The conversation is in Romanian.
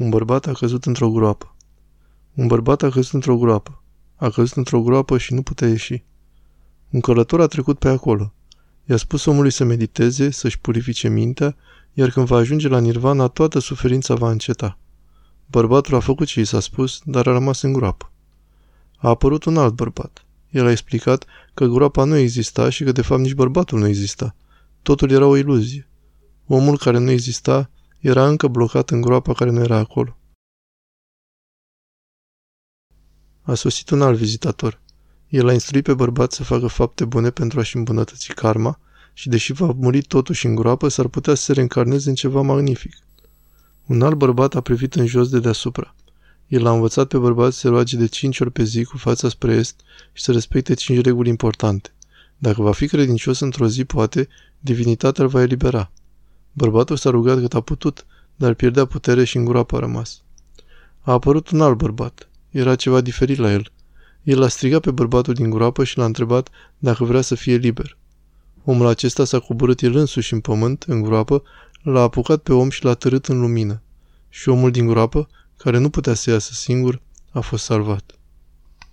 Un bărbat a căzut într-o groapă. Un bărbat a căzut într-o groapă. A căzut într-o groapă și nu putea ieși. Un călător a trecut pe acolo. I-a spus omului să mediteze, să-și purifice mintea, iar când va ajunge la nirvana, toată suferința va înceta. Bărbatul a făcut ce i s-a spus, dar a rămas în groapă. A apărut un alt bărbat. El a explicat că groapa nu exista și că de fapt nici bărbatul nu exista. Totul era o iluzie. Omul care nu exista era încă blocat în groapa care nu era acolo. A sosit un alt vizitator. El a instruit pe bărbat să facă fapte bune pentru a-și îmbunătăți karma și deși va muri totuși în groapă, s-ar putea să se reîncarneze în ceva magnific. Un alt bărbat a privit în jos de deasupra. El a învățat pe bărbat să se roage de cinci ori pe zi cu fața spre est și să respecte cinci reguli importante. Dacă va fi credincios într-o zi, poate, divinitatea îl va elibera. Bărbatul s-a rugat cât a putut, dar pierdea putere și în groapă a rămas. A apărut un alt bărbat. Era ceva diferit la el. El l-a strigat pe bărbatul din groapă și l-a întrebat dacă vrea să fie liber. Omul acesta s-a coborât el însuși în pământ, în groapă, l-a apucat pe om și l-a târât în lumină. Și omul din groapă, care nu putea să iasă singur, a fost salvat.